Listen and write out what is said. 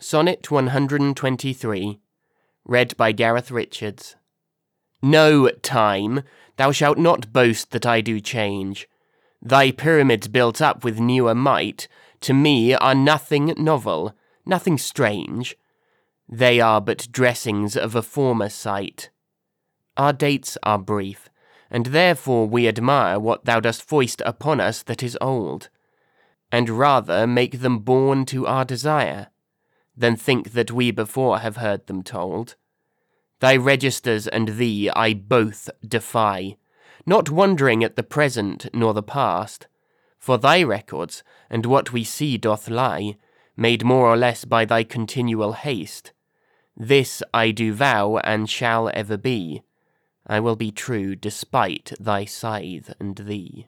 Sonnet 123, read by Gareth Richards. No, time, thou shalt not boast that I do change. Thy pyramids built up with newer might, to me are nothing novel, nothing strange. They are but dressings of a former sight. Our dates are brief, and therefore we admire what thou dost foist upon us that is old, and rather make them born to our desire than think that we before have heard them told. Thy registers and thee I both defy, not wondering at the present nor the past, for thy records and what we see doth lie, made more or less by thy continual haste. This I do vow and shall ever be. I will be true despite thy scythe and thee.